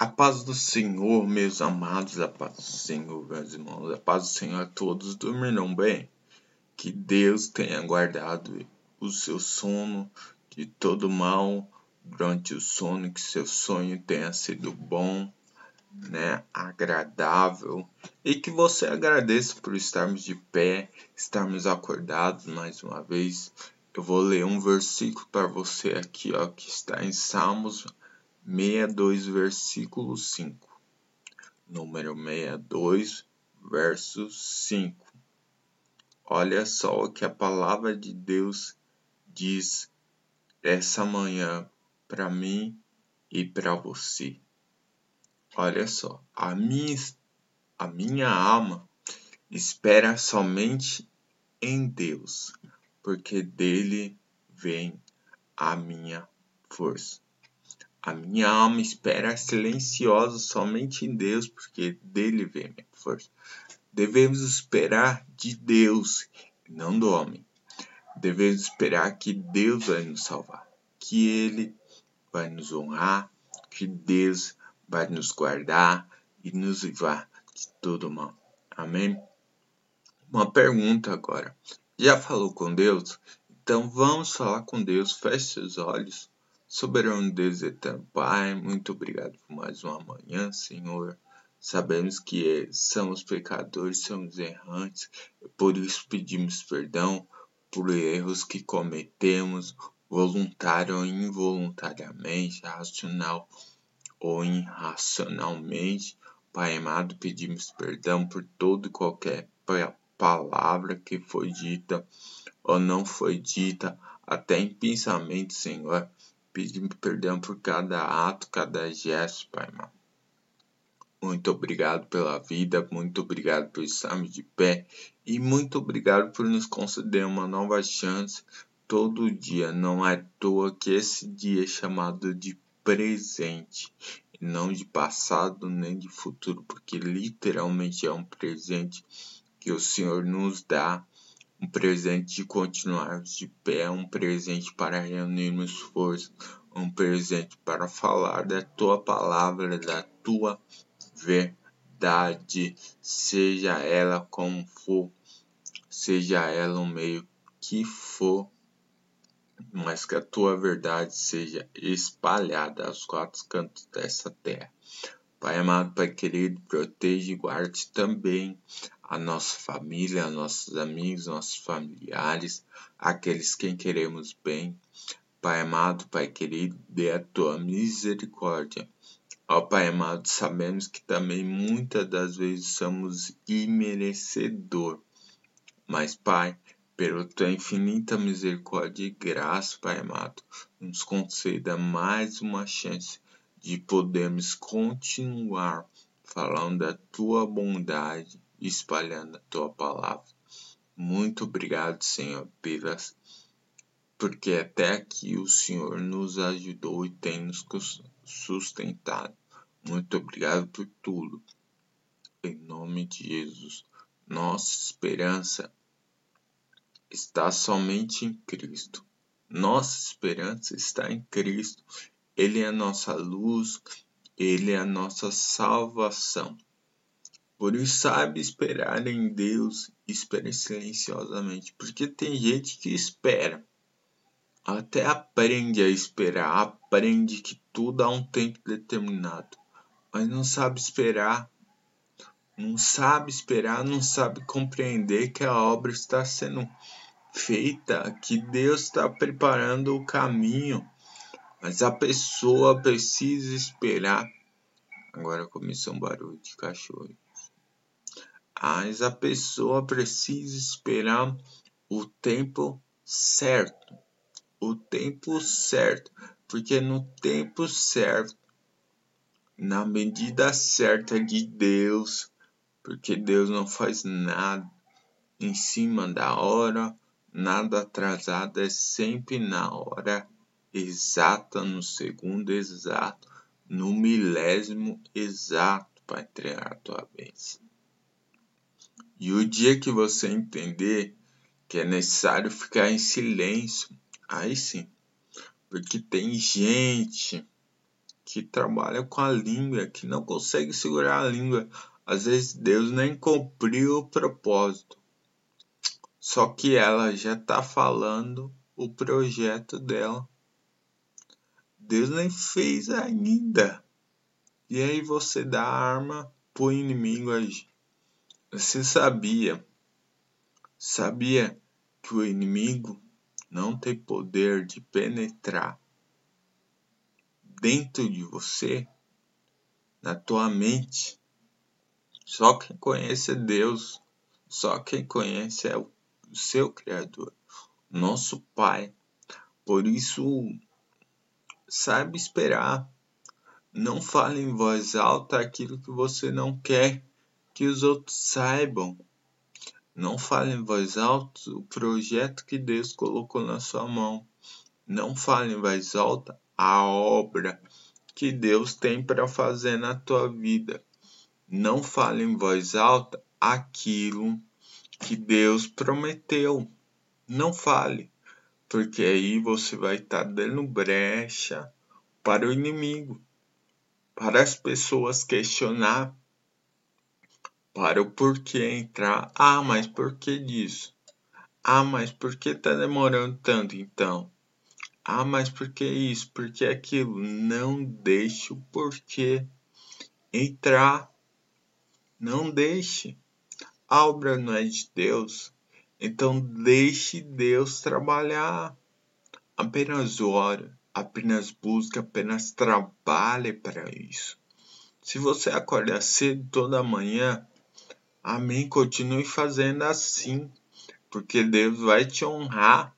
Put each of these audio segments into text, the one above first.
A paz do Senhor, meus amados, a paz do Senhor, meus irmãos, a paz do Senhor a todos. Dormiram bem? Que Deus tenha guardado o seu sono de todo mal durante o sono, que seu sonho tenha sido bom, né, agradável e que você agradeça por estarmos de pé, estarmos acordados mais uma vez. Eu vou ler um versículo para você aqui, ó, que está em Salmos 62, versículo 5. Número 62, verso 5. Olha só o que a palavra de Deus diz essa manhã para mim e para você. Olha só, a minha, a minha alma espera somente em Deus, porque dele vem a minha força. A minha alma espera silenciosa somente em Deus, porque dele vem a minha força. Devemos esperar de Deus, não do homem. Devemos esperar que Deus vai nos salvar, que Ele vai nos honrar, que Deus vai nos guardar e nos livrar de todo mal. Amém? Uma pergunta agora. Já falou com Deus? Então vamos falar com Deus. Feche seus olhos. Soberano Deus eterno Pai, muito obrigado por mais uma manhã, Senhor. Sabemos que somos pecadores, somos errantes, por isso pedimos perdão por erros que cometemos, voluntário ou involuntariamente, racional ou irracionalmente. Pai amado, pedimos perdão por toda e qualquer palavra que foi dita ou não foi dita, até em pensamento, Senhor. Pedimos perdão por cada ato, cada gesto, Pai amado. Muito obrigado pela vida, muito obrigado por estarmos de pé e muito obrigado por nos conceder uma nova chance todo dia. Não é à toa que esse dia é chamado de presente, não de passado nem de futuro, porque literalmente é um presente que o Senhor nos dá. Um presente de continuarmos de pé, um presente para reunirmos forças, um presente para falar da tua palavra, da tua verdade, seja ela como for, seja ela o meio que for, mas que a tua verdade seja espalhada aos quatro cantos dessa terra. Pai amado, Pai querido, proteja e guarde também a nossa família, nossos amigos, nossos familiares, aqueles quem queremos bem. Pai amado, Pai querido, dê a tua misericórdia. Ó Pai amado, sabemos que também muitas das vezes somos imerecedor. Mas, Pai, pela tua infinita misericórdia e graça, Pai amado, nos conceda mais uma chance de podermos continuar falando da tua bondade e espalhando a tua palavra. Muito obrigado, Senhor, pelas porque até aqui o Senhor nos ajudou e tem nos sustentado. Muito obrigado por tudo. Em nome de Jesus, nossa esperança está somente em Cristo. Nossa esperança está em Cristo. Ele é a nossa luz, ele é a nossa salvação. Por isso, sabe esperar em Deus, espere silenciosamente, porque tem gente que espera. até aprende a esperar, aprende que tudo há um tempo determinado, mas não sabe esperar, não sabe esperar, não sabe compreender que a obra está sendo feita, que Deus está preparando o caminho, mas a pessoa precisa esperar. Agora começou um barulho de cachorro. Mas a pessoa precisa esperar o tempo certo. O tempo certo. Porque no tempo certo, na medida certa de Deus, porque Deus não faz nada em cima da hora, nada atrasado, é sempre na hora exata, no segundo exato, no milésimo exato para entregar a tua bênção. E o dia que você entender que é necessário ficar em silêncio, aí sim. Porque tem gente que trabalha com a língua, que não consegue segurar a língua. Às vezes Deus nem cumpriu o propósito. Só que ela já está falando o projeto dela. Deus nem fez ainda. E aí você dá arma pro inimigo agir. Você sabia? Sabia que o inimigo não tem poder de penetrar dentro de você, na tua mente? Só quem conhece Deus, só quem conhece é o seu Criador, nosso Pai. Por isso, saiba esperar. Não fale em voz alta aquilo que você não quer que os outros saibam. Não fale em voz alta o projeto que Deus colocou na sua mão. Não fale em voz alta a obra que Deus tem para fazer na tua vida. Não fale em voz alta aquilo que Deus prometeu. Não fale, porque aí você vai estar tá dando brecha para o inimigo, para as pessoas questionar para o porquê entrar. Ah, mas por que disso? Ah, mas por que tá demorando tanto então? Ah, mas por que isso? Por que aquilo? Não deixe o porquê entrar. Não deixe. A obra não é de Deus. Então deixe Deus trabalhar. Apenas ore, apenas busque, apenas trabalhe para isso. Se você acordar cedo toda manhã, Amém. Continue fazendo assim, porque Deus vai te honrar.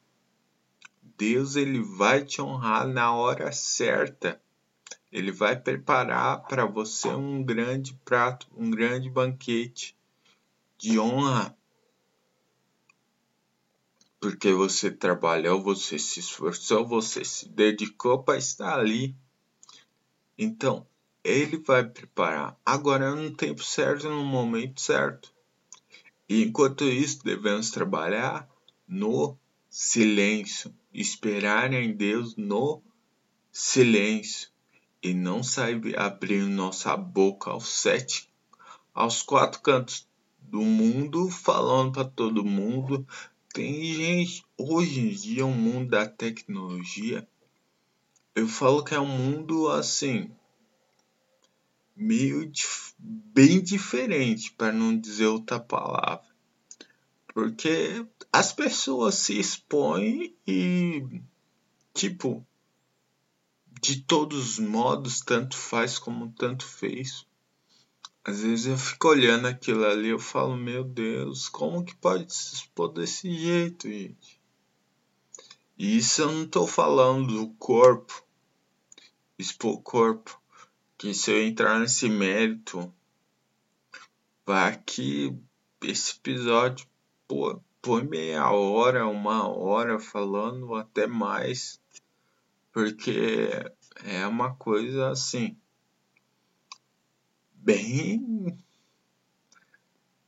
Deus ele vai te honrar na hora certa. Ele vai preparar para você um grande prato, um grande banquete de honra. Porque você trabalhou, você se esforçou, você se dedicou para estar ali. Então, ele vai preparar. Agora no tempo certo, no momento certo. E enquanto isso, devemos trabalhar no silêncio, esperar em Deus no silêncio e não sair abrindo nossa boca aos sete, aos quatro cantos do mundo, falando para todo mundo. Tem gente, hoje em dia, o um mundo da tecnologia, eu falo que é um mundo assim, meio dif bem diferente, para não dizer outra palavra. Porque as pessoas se expõem e, tipo, de todos os modos, tanto faz como tanto fez. Às vezes eu fico olhando aquilo ali eu falo, meu Deus, como que pode se expor desse jeito, gente? E isso eu não tô falando do corpo, expor corpo que se eu entrar nesse mérito, vai que esse episódio põe meia hora, uma hora falando até mais, porque é uma coisa assim, bem.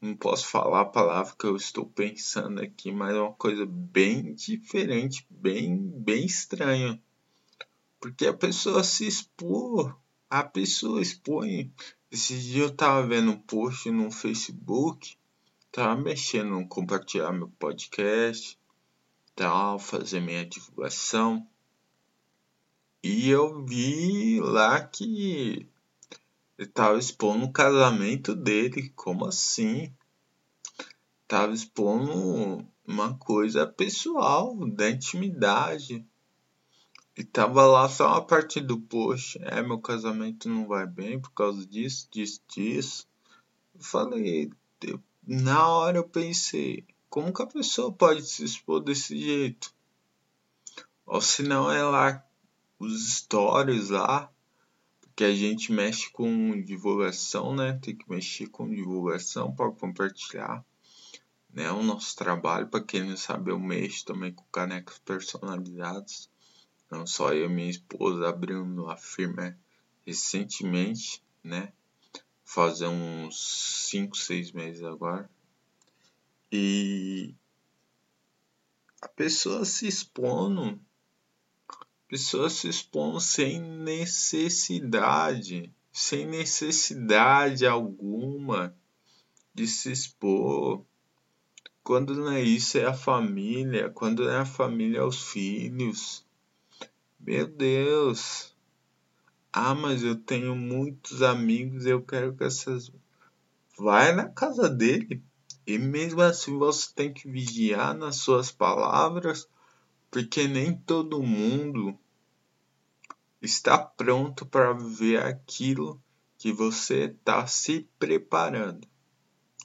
Não posso falar a palavra que eu estou pensando aqui, mas é uma coisa bem diferente, bem, bem estranha. Porque a pessoa se expor a pessoa expõe. Esse dia eu tava vendo um post no Facebook, tava mexendo, compartilhar meu podcast. tal, fazer minha divulgação. E eu vi lá que ele tava expondo o casamento dele. Como assim? Tava expondo uma coisa pessoal, da intimidade. E tava lá só uma parte do post. É, meu casamento não vai bem por causa disso, disso, disso. Eu falei, eu, na hora eu pensei, como que a pessoa pode se expor desse jeito? Ou se não é lá os stories lá, porque a gente mexe com divulgação, né? Tem que mexer com divulgação para compartilhar né? O nosso trabalho, para quem não sabe, eu mexo também com canecas personalizadas. Não só eu minha esposa abrimos a firma recentemente, né? Fazer uns 5, 6 meses agora. E a pessoa se expondo, pessoa se expondo sem necessidade, sem necessidade alguma de se expor quando não é isso, é a família. Quando não é a família, é os filhos. Meu Deus. Ah, mas eu tenho muitos amigos, eu quero que essas. Vai na casa dele. E mesmo assim você tem que vigiar nas suas palavras, porque nem todo mundo está pronto para ver aquilo que você está se preparando,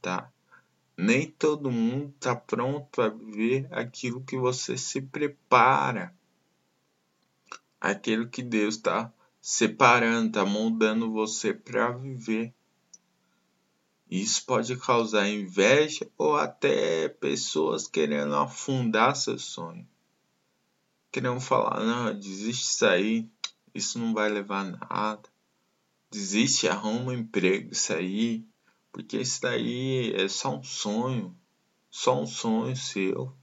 tá? Nem todo mundo está pronto a viver aquilo que você se prepara. Aquilo que Deus está separando, está moldando você para viver. Isso pode causar inveja ou até pessoas querendo afundar seu sonho. Querendo falar, não, desiste disso aí, isso não vai levar a nada. Desiste, arruma um emprego, isso aí porque isso daí é só um sonho, só um sonho seu.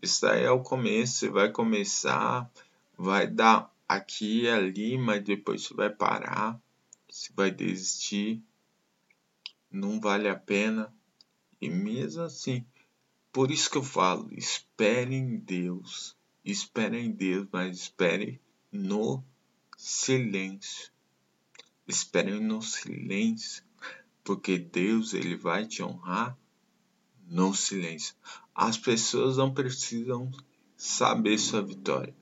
Isso daí é o começo, você vai começar, vai dar aqui e ali, mas depois você vai parar, você vai desistir, não vale a pena. E mesmo assim, por isso que eu falo, espere em Deus, espere em Deus, mas espere no silêncio. Espere no silêncio porque Deus ele vai te honrar no silêncio. As pessoas não precisam saber sua vitória,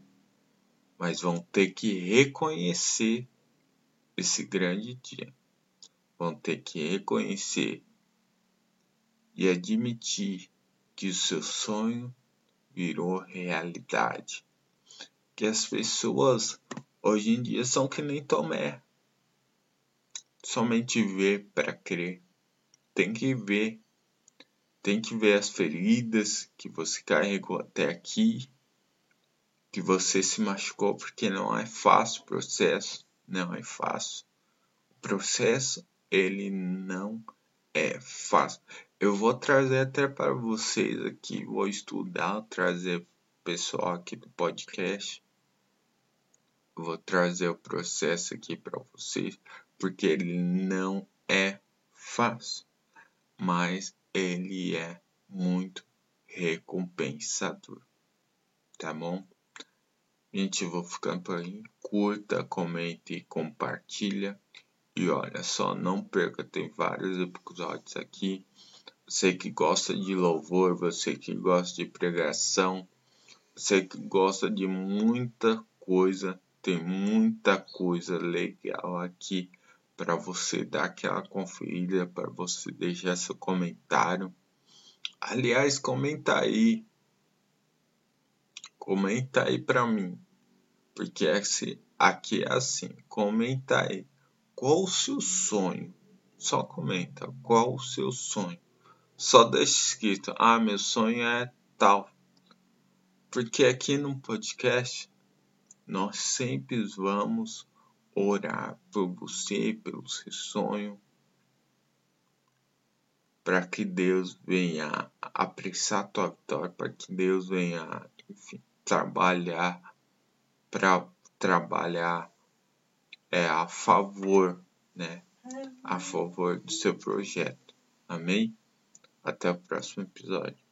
mas vão ter que reconhecer esse grande dia. Vão ter que reconhecer e admitir que o seu sonho virou realidade. Que as pessoas hoje em dia são que nem Tomé. Somente ver para crer. Tem que ver. Tem que ver as feridas que você carregou até aqui. Que você se machucou porque não é fácil o processo. Não é fácil. O processo, ele não é fácil. Eu vou trazer até para vocês aqui, vou estudar, trazer pessoal aqui do podcast. Vou trazer o processo aqui para vocês, porque ele não é fácil, mas ele é muito recompensador, tá bom? Gente, vou ficando por aí. Curta, comente, compartilha. E olha só, não perca, tem vários episódios aqui. Você que gosta de louvor, você que gosta de pregação, você que gosta de muita coisa, tem muita coisa legal aqui para você dar aquela conferida, para você deixar seu comentário. Aliás, comenta aí. Comenta aí para mim. Porque aqui é assim, comenta aí. Qual o seu sonho? Só comenta qual o seu sonho. Só deixa escrito: "Ah, meu sonho é tal". Porque aqui no podcast nós sempre vamos orar por você, pelo seu sonho, para que Deus venha apressar tua vitória, para que Deus venha, enfim, trabalhar para trabalhar é, a favor, né? A favor do seu projeto. Amém? Até o próximo episódio.